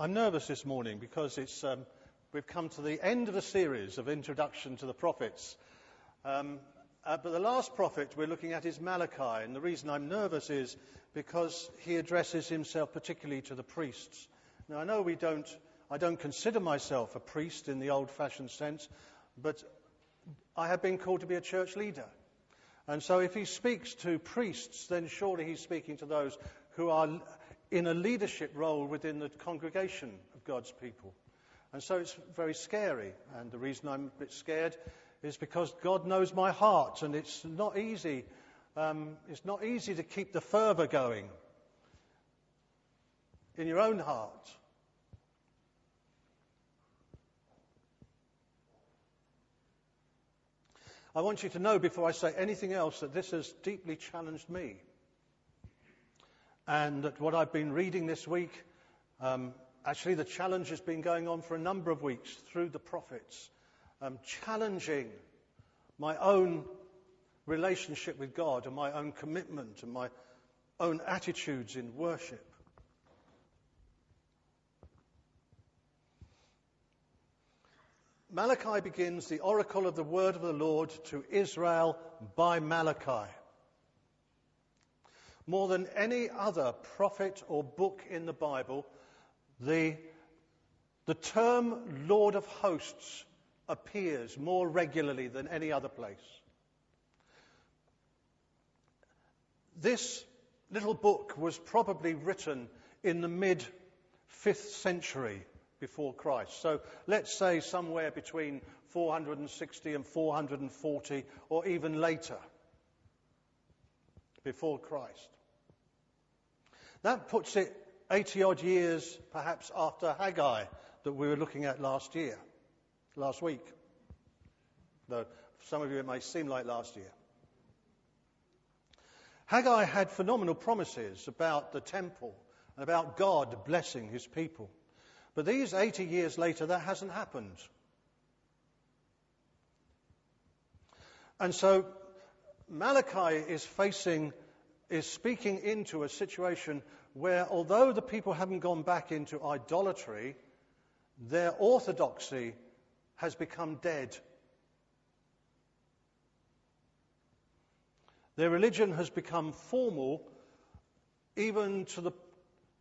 I'm nervous this morning because it's, um, we've come to the end of a series of introduction to the prophets. Um, uh, but the last prophet we're looking at is Malachi, and the reason I'm nervous is because he addresses himself particularly to the priests. Now, I know we don't, I don't consider myself a priest in the old fashioned sense, but I have been called to be a church leader. And so if he speaks to priests, then surely he's speaking to those who are in a leadership role within the congregation of God's people. And so it's very scary. And the reason I'm a bit scared is because God knows my heart, and it's not easy. Um, it's not easy to keep the fervour going in your own heart. I want you to know before I say anything else that this has deeply challenged me and that what I've been reading this week, um, actually, the challenge has been going on for a number of weeks through the prophets, um, challenging my own relationship with God and my own commitment and my own attitudes in worship. Malachi begins the oracle of the word of the Lord to Israel by Malachi more than any other prophet or book in the Bible, the, the term Lord of Hosts appears more regularly than any other place. This little book was probably written in the mid 5th century before Christ. So let's say somewhere between 460 and 440 or even later before Christ. That puts it 80 odd years perhaps after Haggai that we were looking at last year, last week. Though for some of you it may seem like last year. Haggai had phenomenal promises about the temple and about God blessing his people. But these 80 years later, that hasn't happened. And so Malachi is facing is speaking into a situation where, although the people haven't gone back into idolatry, their orthodoxy has become dead. Their religion has become formal, even to the,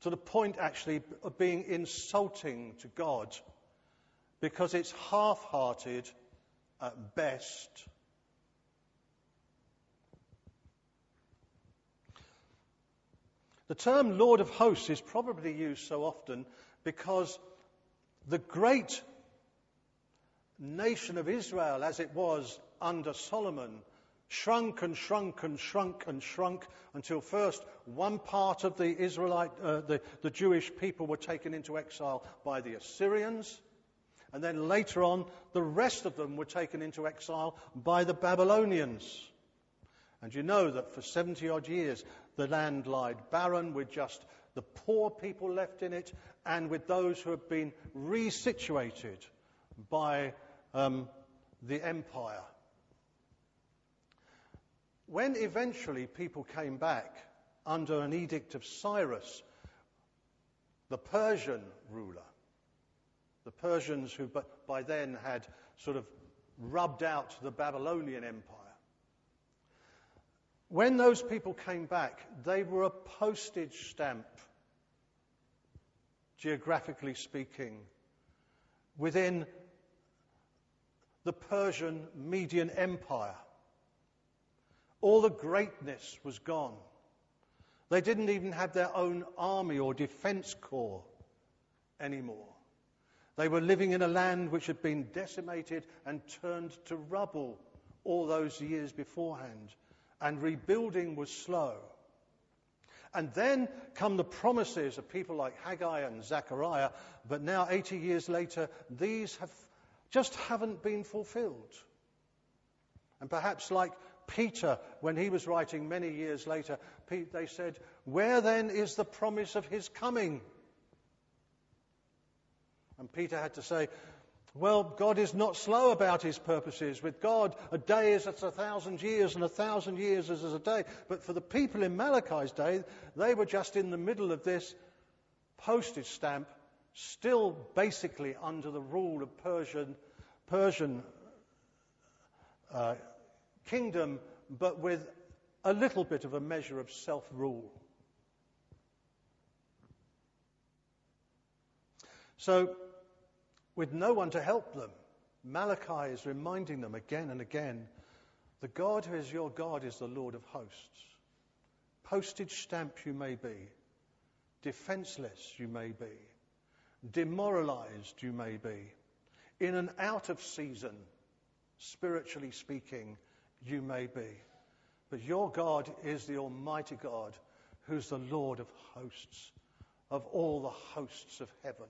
to the point actually of being insulting to God, because it's half hearted at best The term Lord of Hosts is probably used so often because the great nation of Israel, as it was under Solomon, shrunk and shrunk and shrunk and shrunk until first one part of the Israelite, uh, the, the Jewish people were taken into exile by the Assyrians. And then later on, the rest of them were taken into exile by the Babylonians. And you know that for 70 odd years, the land lied barren with just the poor people left in it and with those who had been resituated by um, the empire. When eventually people came back under an edict of Cyrus, the Persian ruler, the Persians who by then had sort of rubbed out the Babylonian Empire, when those people came back, they were a postage stamp, geographically speaking, within the Persian Median Empire. All the greatness was gone. They didn't even have their own army or defense corps anymore. They were living in a land which had been decimated and turned to rubble all those years beforehand and rebuilding was slow. And then come the promises of people like Haggai and Zechariah, but now 80 years later, these have just haven't been fulfilled. And perhaps like Peter, when he was writing many years later, they said, Where then is the promise of his coming? And Peter had to say, well, God is not slow about his purposes. With God, a day is as a thousand years, and a thousand years is as a day. But for the people in Malachi's day, they were just in the middle of this postage stamp still basically under the rule of Persian, Persian uh, kingdom, but with a little bit of a measure of self rule. So, with no one to help them, Malachi is reminding them again and again the God who is your God is the Lord of hosts. Postage stamp you may be, defenseless you may be, demoralized you may be, in and out of season, spiritually speaking, you may be. But your God is the Almighty God who's the Lord of hosts, of all the hosts of heaven.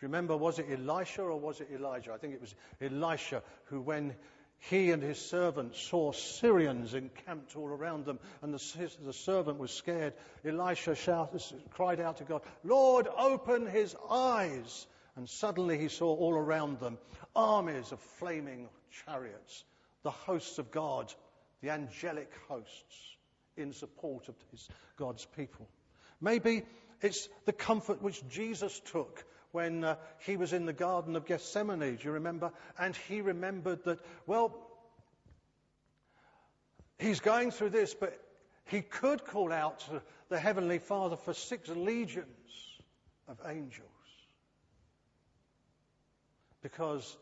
Remember, was it Elisha or was it Elijah? I think it was Elisha who, when he and his servant saw Syrians encamped all around them, and the, the servant was scared. Elisha shouted, cried out to God, Lord, open his eyes. And suddenly he saw all around them armies of flaming chariots, the hosts of God, the angelic hosts in support of his, God's people. Maybe it's the comfort which Jesus took when uh, he was in the Garden of Gethsemane, do you remember? And he remembered that, well, he's going through this, but he could call out to the Heavenly Father for six legions of angels. Because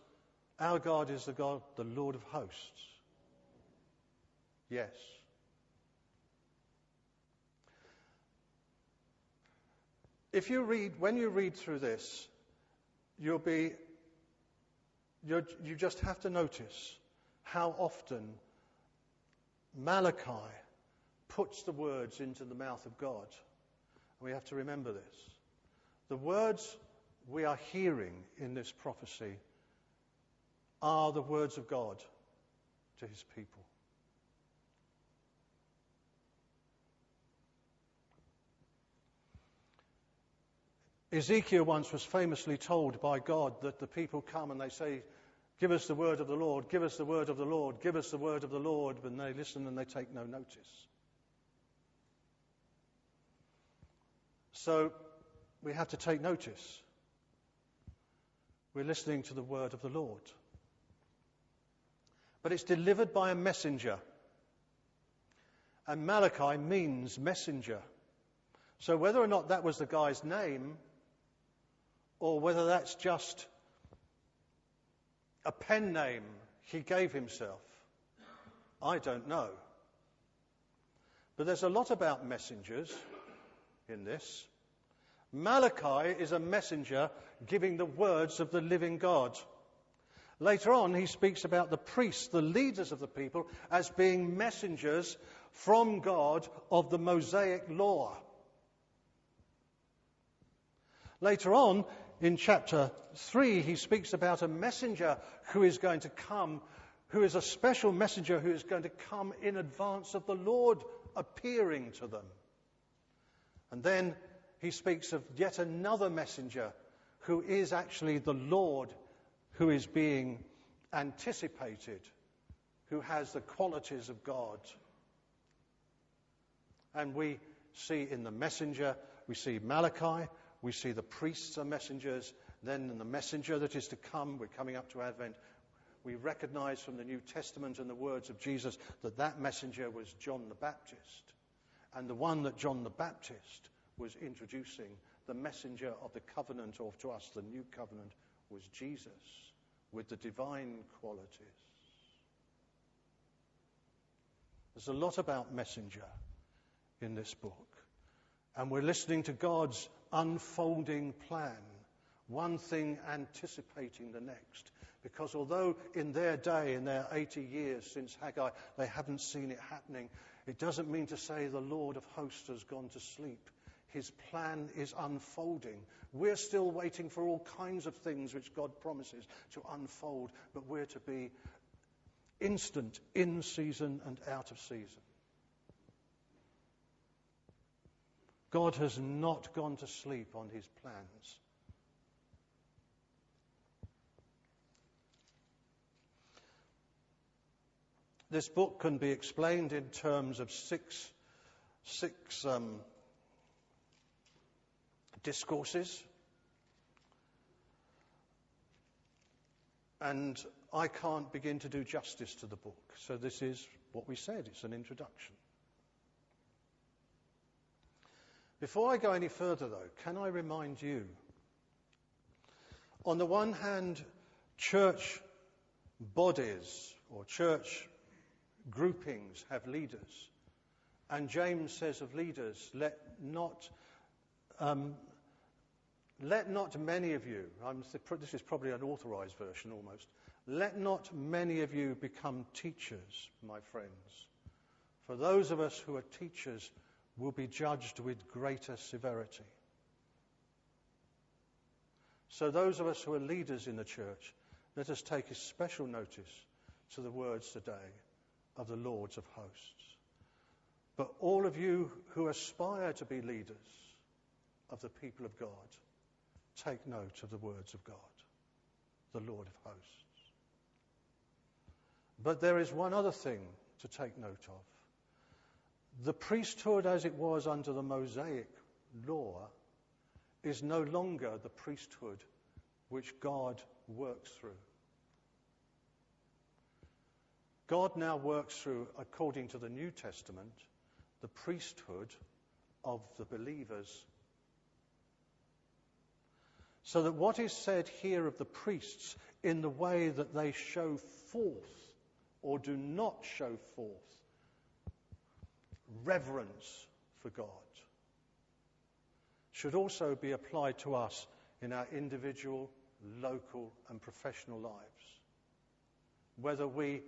our God is the God, the Lord of hosts. Yes. If you read, when you read through this, you'll be, you you just have to notice how often Malachi puts the words into the mouth of God. We have to remember this. The words we are hearing in this prophecy are the words of God to his people. Ezekiel once was famously told by God that the people come and they say, Give us the word of the Lord, give us the word of the Lord, give us the word of the Lord, but they listen and they take no notice. So we have to take notice. We're listening to the word of the Lord. But it's delivered by a messenger. And Malachi means messenger. So whether or not that was the guy's name or whether that's just a pen name he gave himself. I don't know. But there's a lot about messengers in this. Malachi is a messenger giving the words of the living God. Later on, he speaks about the priests, the leaders of the people, as being messengers from God of the Mosaic law. Later on, in chapter 3, he speaks about a messenger who is going to come, who is a special messenger who is going to come in advance of the Lord appearing to them. And then he speaks of yet another messenger who is actually the Lord who is being anticipated, who has the qualities of God. And we see in the messenger, we see Malachi, we see the priests are messengers. Then the messenger that is to come, we're coming up to Advent, we recognize from the New Testament and the words of Jesus that that messenger was John the Baptist. And the one that John the Baptist was introducing, the messenger of the covenant, or to us, the new covenant, was Jesus with the divine qualities. There's a lot about messenger in this book. And we're listening to God's unfolding plan, one thing anticipating the next. Because although in their day, in their 80 years since Haggai, they haven't seen it happening, it doesn't mean to say the Lord of hosts has gone to sleep. His plan is unfolding. We're still waiting for all kinds of things which God promises to unfold, but we're to be instant, in season and out of season. God has not gone to sleep on his plans. This book can be explained in terms of six, six um, discourses. And I can't begin to do justice to the book. So this is what we said. It's an introduction. Before I go any further, though, can I remind you? On the one hand, church bodies or church groupings have leaders. And James says of leaders, let not, um, let not many of you, I'm, this is probably an authorized version almost, let not many of you become teachers, my friends. For those of us who are teachers will be judged with greater severity. So, those of us who are leaders in the church, let us take special notice to the words today of the Lords of hosts. But all of you who aspire to be leaders of the people of God, take note of the words of God, the Lord of hosts. But there is one other thing to take note of. The priesthood, as it was under the Mosaic law, is no longer the priesthood which God works through. God now works through, according to the New Testament, the priesthood of the believers. So that what is said here of the priests in the way that they show forth or do not show forth reverence for God should also be applied to us in our individual, local, and professional lives. Whether we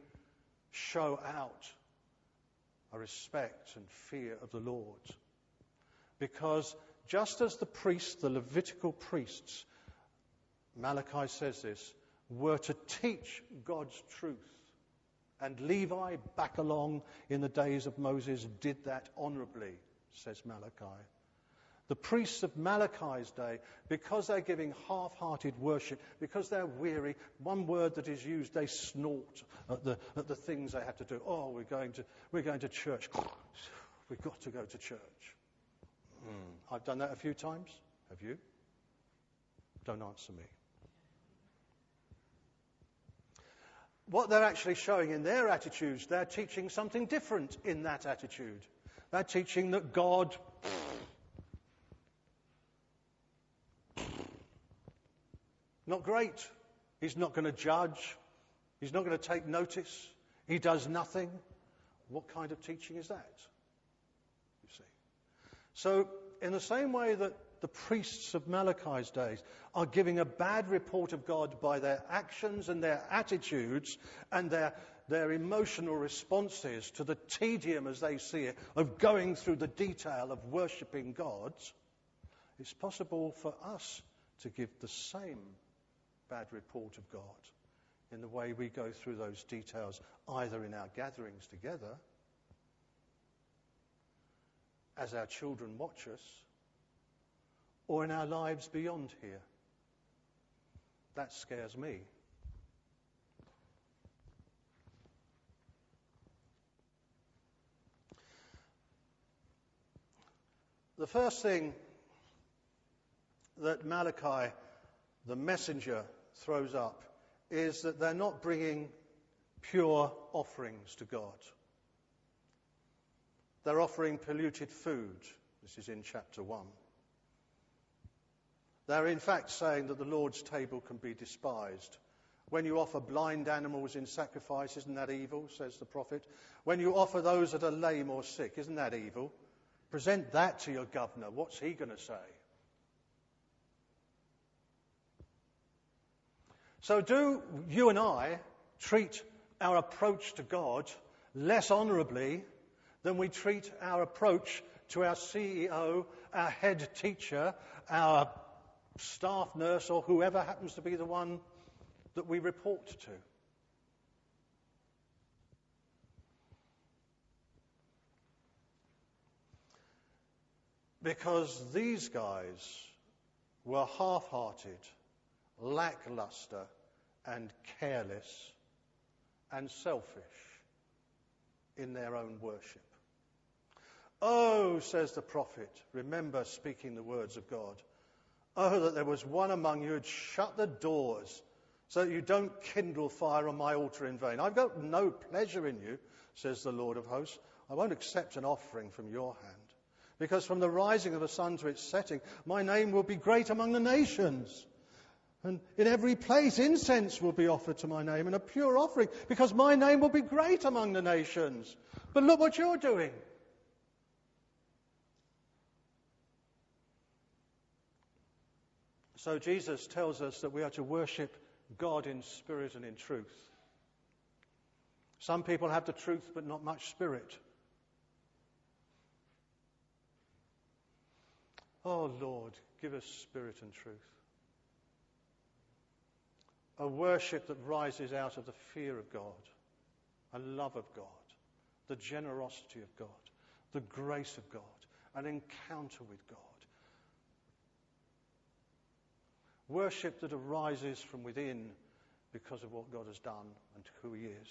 show out a respect and fear of the Lord. Because just as the priests, the Levitical priests, Malachi says this, were to teach God's truth, and Levi back along in the days of Moses did that honorably, says Malachi. The priests of Malachi's day, because they're giving half hearted worship, because they're weary, one word that is used, they snort at the, at the things they have to do. Oh, we're going to, we're going to church. We've got to go to church. Mm. I've done that a few times. Have you? Don't answer me. What they're actually showing in their attitudes, they're teaching something different in that attitude. They're teaching that God Not great. He's not going to judge. He's not going to take notice. He does nothing. What kind of teaching is that? You see. So, in the same way that the priests of Malachi's days are giving a bad report of God by their actions and their attitudes and their, their emotional responses to the tedium, as they see it, of going through the detail of worshipping God, it's possible for us to give the same bad report of God in the way we go through those details, either in our gatherings together, as our children watch us, or in our lives beyond here. That scares me. The first thing that Malachi, the messenger, throws up is that they're not bringing pure offerings to God. They're offering polluted food. This is in chapter 1. They're in fact saying that the Lord's table can be despised. When you offer blind animals in sacrifice, isn't that evil, says the prophet? When you offer those that are lame or sick, isn't that evil? Present that to your governor. What's he going to say? So, do you and I treat our approach to God less honourably than we treat our approach to our CEO, our head teacher, our staff nurse, or whoever happens to be the one that we report to? Because these guys were half hearted lackluster, and careless and selfish in their own worship. Oh, says the prophet, remember speaking the words of God. Oh, that there was one among you who'd shut the doors so that you don't kindle fire on my altar in vain. I've got no pleasure in you, says the Lord of hosts. I won't accept an offering from your hand. Because from the rising of the sun to its setting, my name will be great among the nations. And in every place, incense will be offered to my name and a pure offering, because my name will be great among the nations. But look what you're doing. So Jesus tells us that we are to worship God in spirit and in truth. Some people have the truth but not much spirit. Oh Lord, give us spirit and truth. A worship that rises out of the fear of God, a love of God, the generosity of God, the grace of God, an encounter with God. Worship that arises from within because of what God has done and who He is.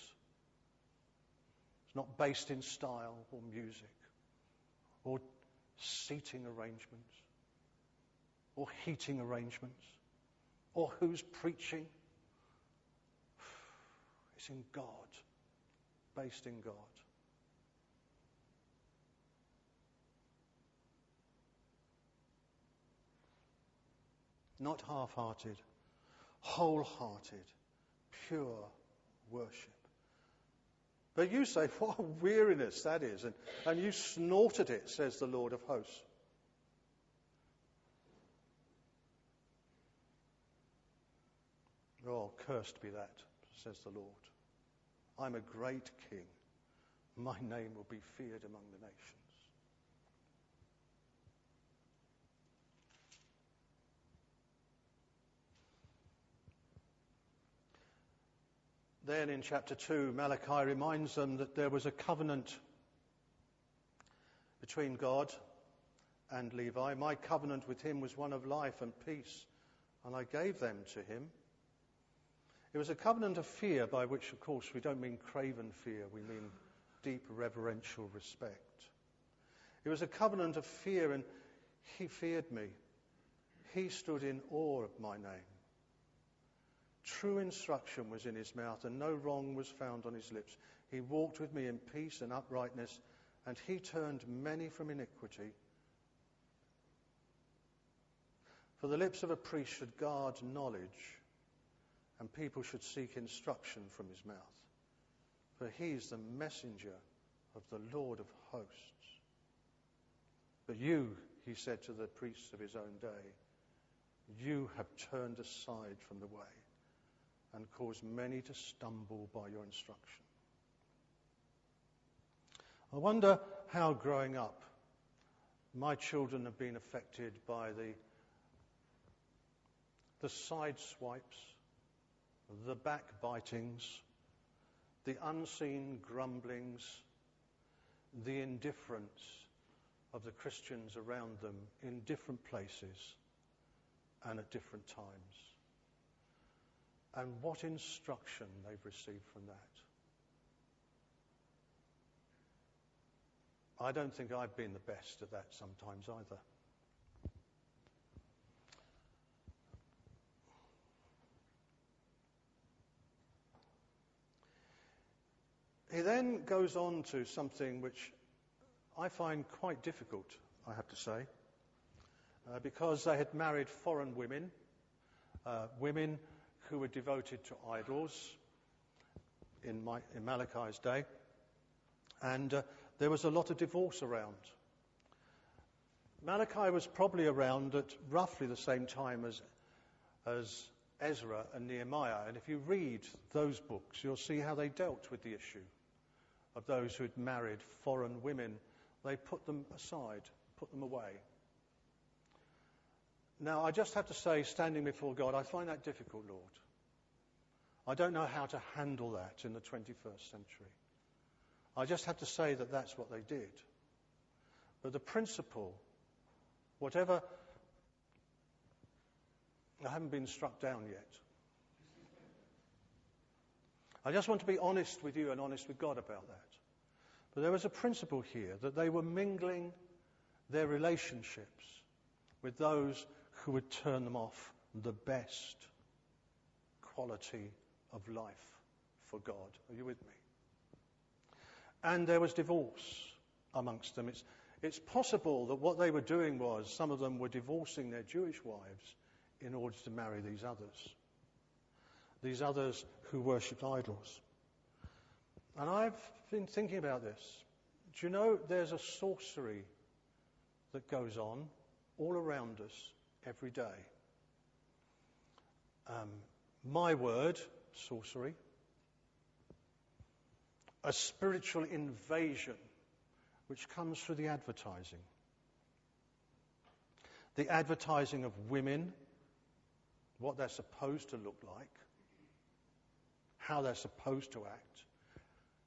It's not based in style or music or seating arrangements or heating arrangements or who's preaching. It's in God, based in God. Not half hearted, wholehearted, pure worship. But you say, what weariness that is, and, and you snort at it, says the Lord of hosts. Oh, cursed be that, says the Lord. I'm a great king. My name will be feared among the nations. Then in chapter 2, Malachi reminds them that there was a covenant between God and Levi. My covenant with him was one of life and peace, and I gave them to him. It was a covenant of fear, by which, of course, we don't mean craven fear, we mean deep reverential respect. It was a covenant of fear, and he feared me. He stood in awe of my name. True instruction was in his mouth, and no wrong was found on his lips. He walked with me in peace and uprightness, and he turned many from iniquity. For the lips of a priest should guard knowledge, and people should seek instruction from his mouth. For he is the messenger of the Lord of hosts. But you, he said to the priests of his own day, you have turned aside from the way and cause many to stumble by your instruction. I wonder how growing up my children have been affected by the, the side swipes, the backbitings, the unseen grumblings, the indifference of the Christians around them in different places and at different times and what instruction they've received from that. I don't think I've been the best at that sometimes either. He then goes on to something which I find quite difficult, I have to say, uh, because they had married foreign women, uh, women who were devoted to idols in, my, in Malachi's day. And uh, there was a lot of divorce around. Malachi was probably around at roughly the same time as, as Ezra and Nehemiah. And if you read those books, you'll see how they dealt with the issue of those who had married foreign women. They put them aside, put them away. Now, I just have to say, standing before God, I find that difficult, Lord. I don't know how to handle that in the 21st century. I just have to say that that's what they did. But the principle, whatever, I haven't been struck down yet. I just want to be honest with you and honest with God about that. But there was a principle here that they were mingling their relationships with those who would turn them off the best quality of life for God. Are you with me? And there was divorce amongst them. It's, it's possible that what they were doing was some of them were divorcing their Jewish wives in order to marry these others. These others who worshipped idols. And I've been thinking about this. Do you know there's a sorcery that goes on all around us every day? Um, my word, sorcery, a spiritual invasion which comes through the advertising. The advertising of women, what they're supposed to look like, how they're supposed to act,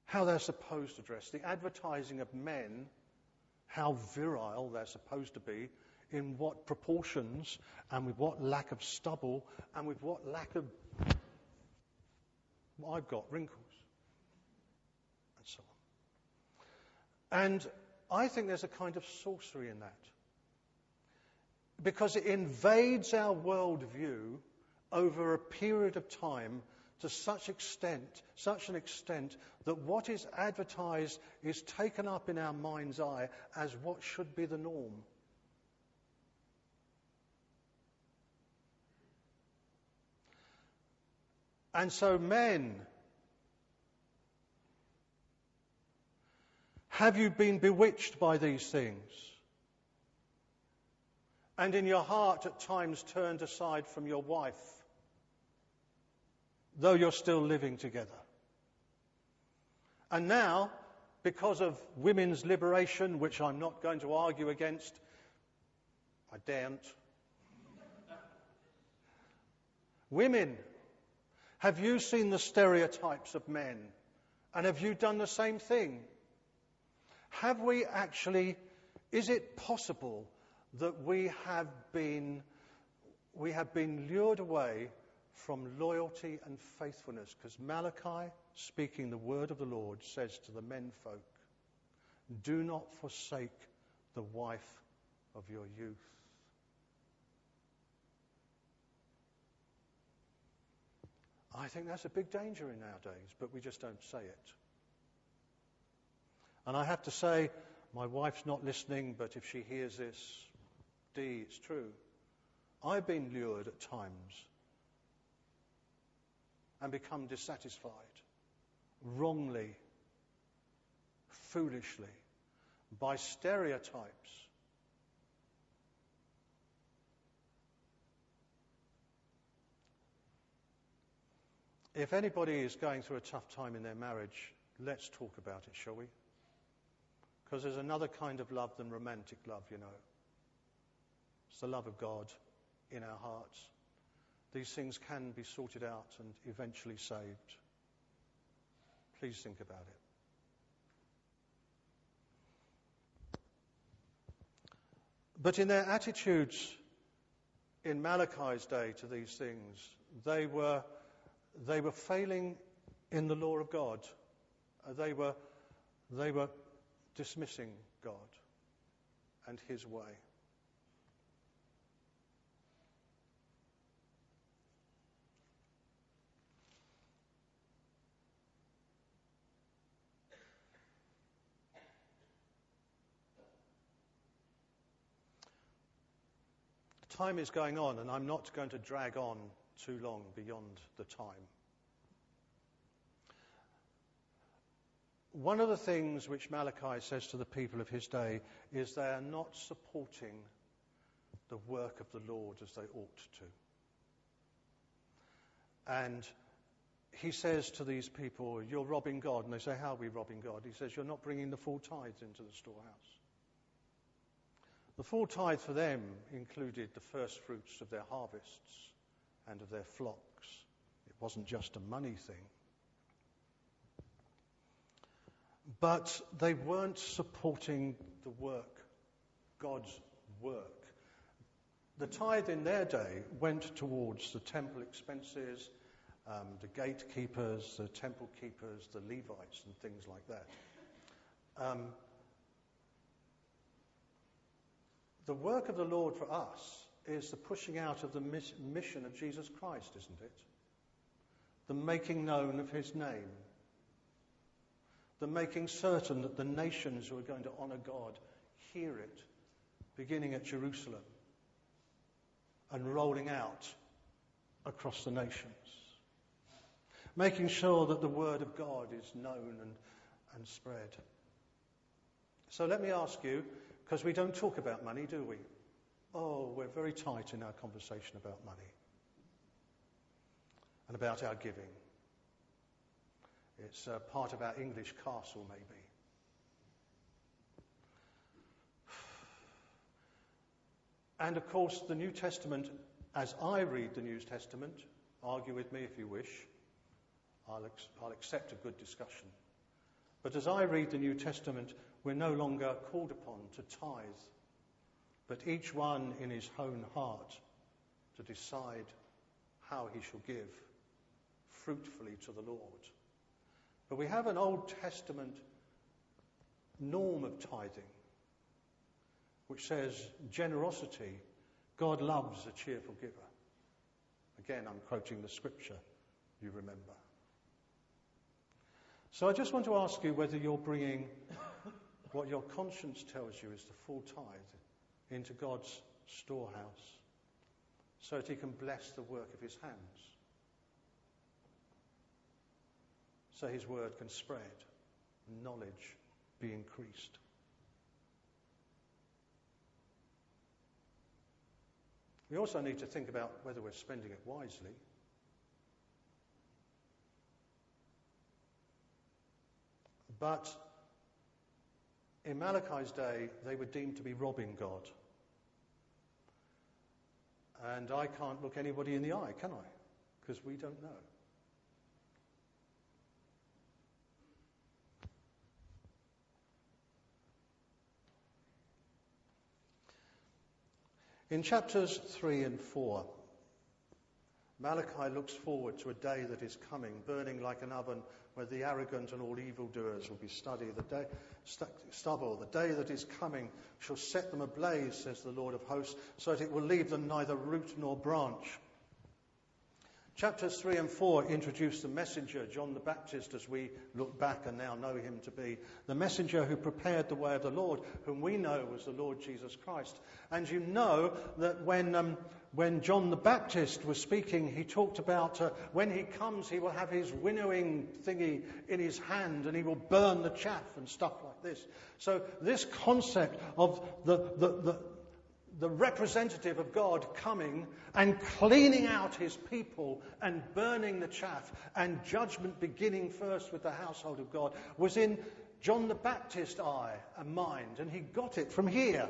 how they're supposed to dress. The advertising of men, how virile they're supposed to be, in what proportions, and with what lack of stubble, and with what lack of. I've got wrinkles. And so on. And I think there's a kind of sorcery in that. Because it invades our worldview over a period of time to such extent, such an extent that what is advertised is taken up in our mind's eye as what should be the norm. And so, men, have you been bewitched by these things? And in your heart at times turned aside from your wife, though you're still living together. And now, because of women's liberation, which I'm not going to argue against, I daren't. Women have you seen the stereotypes of men? And have you done the same thing? Have we actually, is it possible that we have been, we have been lured away from loyalty and faithfulness? Because Malachi, speaking the word of the Lord, says to the menfolk, do not forsake the wife of your youth. I think that's a big danger in our days, but we just don't say it. And I have to say, my wife's not listening, but if she hears this, D, it's true. I've been lured at times and become dissatisfied, wrongly, foolishly, by stereotypes If anybody is going through a tough time in their marriage, let's talk about it, shall we? Because there's another kind of love than romantic love, you know. It's the love of God in our hearts. These things can be sorted out and eventually saved. Please think about it. But in their attitudes in Malachi's day to these things, they were they were failing in the law of God. Uh, they, were, they were dismissing God and His way. Time is going on, and I'm not going to drag on too long beyond the time. One of the things which Malachi says to the people of his day is they are not supporting the work of the Lord as they ought to. And he says to these people, You're robbing God. And they say, How are we robbing God? He says, You're not bringing the full tithes into the storehouse. The full tithe for them included the first fruits of their harvests and of their flocks. It wasn't just a money thing. But they weren't supporting the work, God's work. The tithe in their day went towards the temple expenses, um, the gatekeepers, the temple keepers, the Levites, and things like that. Um, the work of the Lord for us is the pushing out of the mission of Jesus Christ, isn't it? The making known of his name. The making certain that the nations who are going to honor God hear it, beginning at Jerusalem and rolling out across the nations. Making sure that the Word of God is known and, and spread. So let me ask you, because we don't talk about money, do we? Oh, we're very tight in our conversation about money and about our giving. It's uh, part of our English castle, maybe. And of course, the New Testament, as I read the New Testament, argue with me if you wish, I'll, ex- I'll accept a good discussion. But as I read the New Testament, we're no longer called upon to tithe but each one in his own heart to decide how he shall give fruitfully to the Lord. But we have an Old Testament norm of tithing which says generosity, God loves a cheerful giver. Again, I'm quoting the scripture, you remember. So I just want to ask you whether you're bringing what your conscience tells you is the full tithe into God's storehouse so that he can bless the work of his hands. So his word can spread, knowledge be increased. We also need to think about whether we're spending it wisely. But in Malachi's day, they were deemed to be robbing God. And I can't look anybody in the eye, can I? Because we don't know. In chapters 3 and 4, Malachi looks forward to a day that is coming, burning like an oven, where the arrogant and all evildoers will be studied. The day, st- stubble, the day that is coming shall set them ablaze, says the Lord of hosts, so that it will leave them neither root nor branch. Chapters 3 and 4 introduce the messenger, John the Baptist, as we look back and now know him to be. The messenger who prepared the way of the Lord, whom we know was the Lord Jesus Christ. And you know that when, um, when John the Baptist was speaking, he talked about uh, when he comes, he will have his winnowing thingy in his hand and he will burn the chaff and stuff like this. So, this concept of the, the, the the representative of God coming and cleaning out his people and burning the chaff and judgment beginning first with the household of God was in John the Baptist's eye and mind, and he got it from here.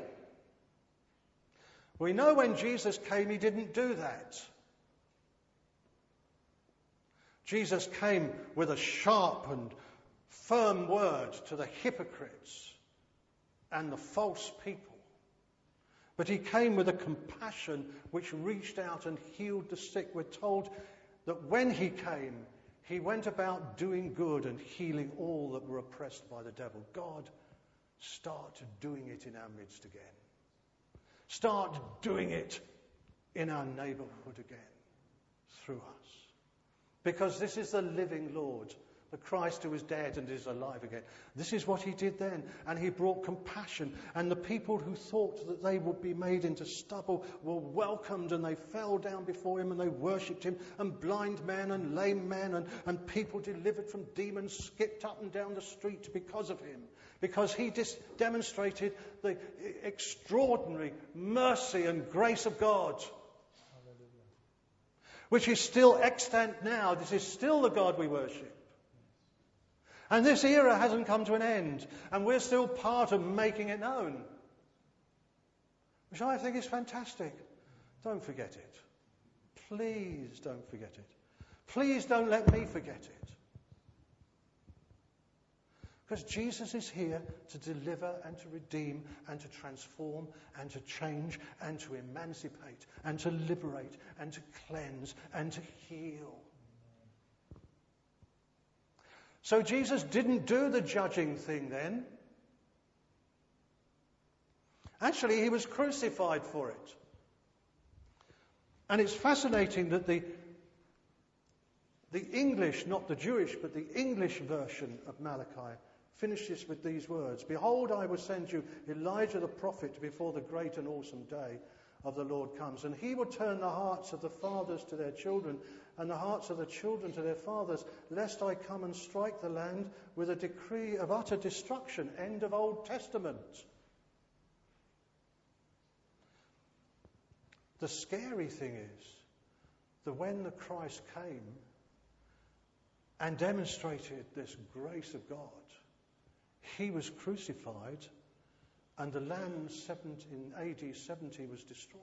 We know when Jesus came, he didn't do that. Jesus came with a sharp and firm word to the hypocrites and the false people. But he came with a compassion which reached out and healed the sick. We're told that when he came, he went about doing good and healing all that were oppressed by the devil. God, start doing it in our midst again. Start doing it in our neighborhood again through us. Because this is the living Lord the Christ who was dead and is alive again. This is what he did then. And he brought compassion. And the people who thought that they would be made into stubble were welcomed and they fell down before him and they worshipped him. And blind men and lame men and, and people delivered from demons skipped up and down the street because of him. Because he dis- demonstrated the extraordinary mercy and grace of God. Which is still extant now. This is still the God we worship. And this era hasn't come to an end, and we're still part of making it known, which I think is fantastic. Don't forget it. Please don't forget it. Please don't let me forget it. Because Jesus is here to deliver and to redeem and to transform and to change and to emancipate and to liberate and to cleanse and to heal. So Jesus didn't do the judging thing then. Actually, he was crucified for it. And it's fascinating that the, the English, not the Jewish, but the English version of Malachi finishes with these words Behold, I will send you Elijah the prophet before the great and awesome day of the Lord comes. And he will turn the hearts of the fathers to their children and the hearts of the children to their fathers, lest I come and strike the land with a decree of utter destruction. End of Old Testament. The scary thing is that when the Christ came and demonstrated this grace of God, he was crucified and the land 70, in AD 70 was destroyed.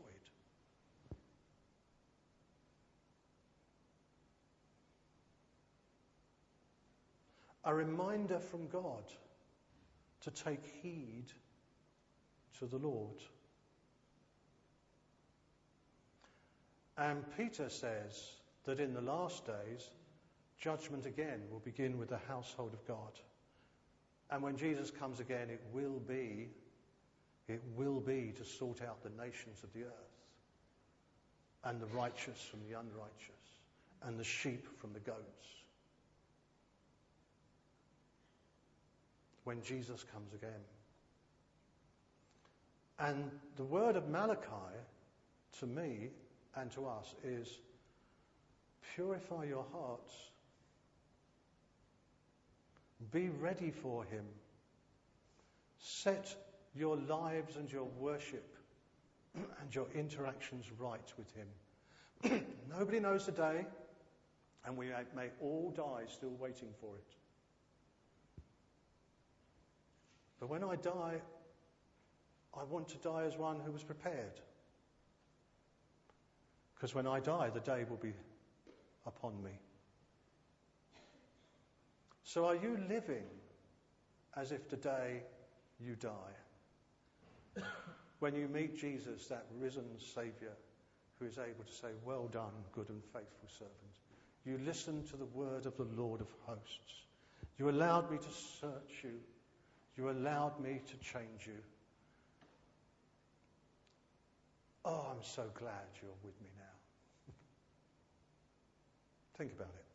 A reminder from God to take heed to the Lord. And Peter says that in the last days, judgment again will begin with the household of God. And when Jesus comes again, it will be it will be to sort out the nations of the earth, and the righteous from the unrighteous, and the sheep from the goats. When Jesus comes again. And the word of Malachi to me and to us is purify your hearts. Be ready for him. Set your lives and your worship and your interactions right with Him. Nobody knows the day, and we may all die still waiting for it. But when I die, I want to die as one who was prepared. Because when I die, the day will be upon me. So are you living as if today you die? when you meet Jesus, that risen Saviour who is able to say, Well done, good and faithful servant. You listened to the word of the Lord of hosts. You allowed me to search you. You allowed me to change you. Oh, I'm so glad you're with me now. Think about it.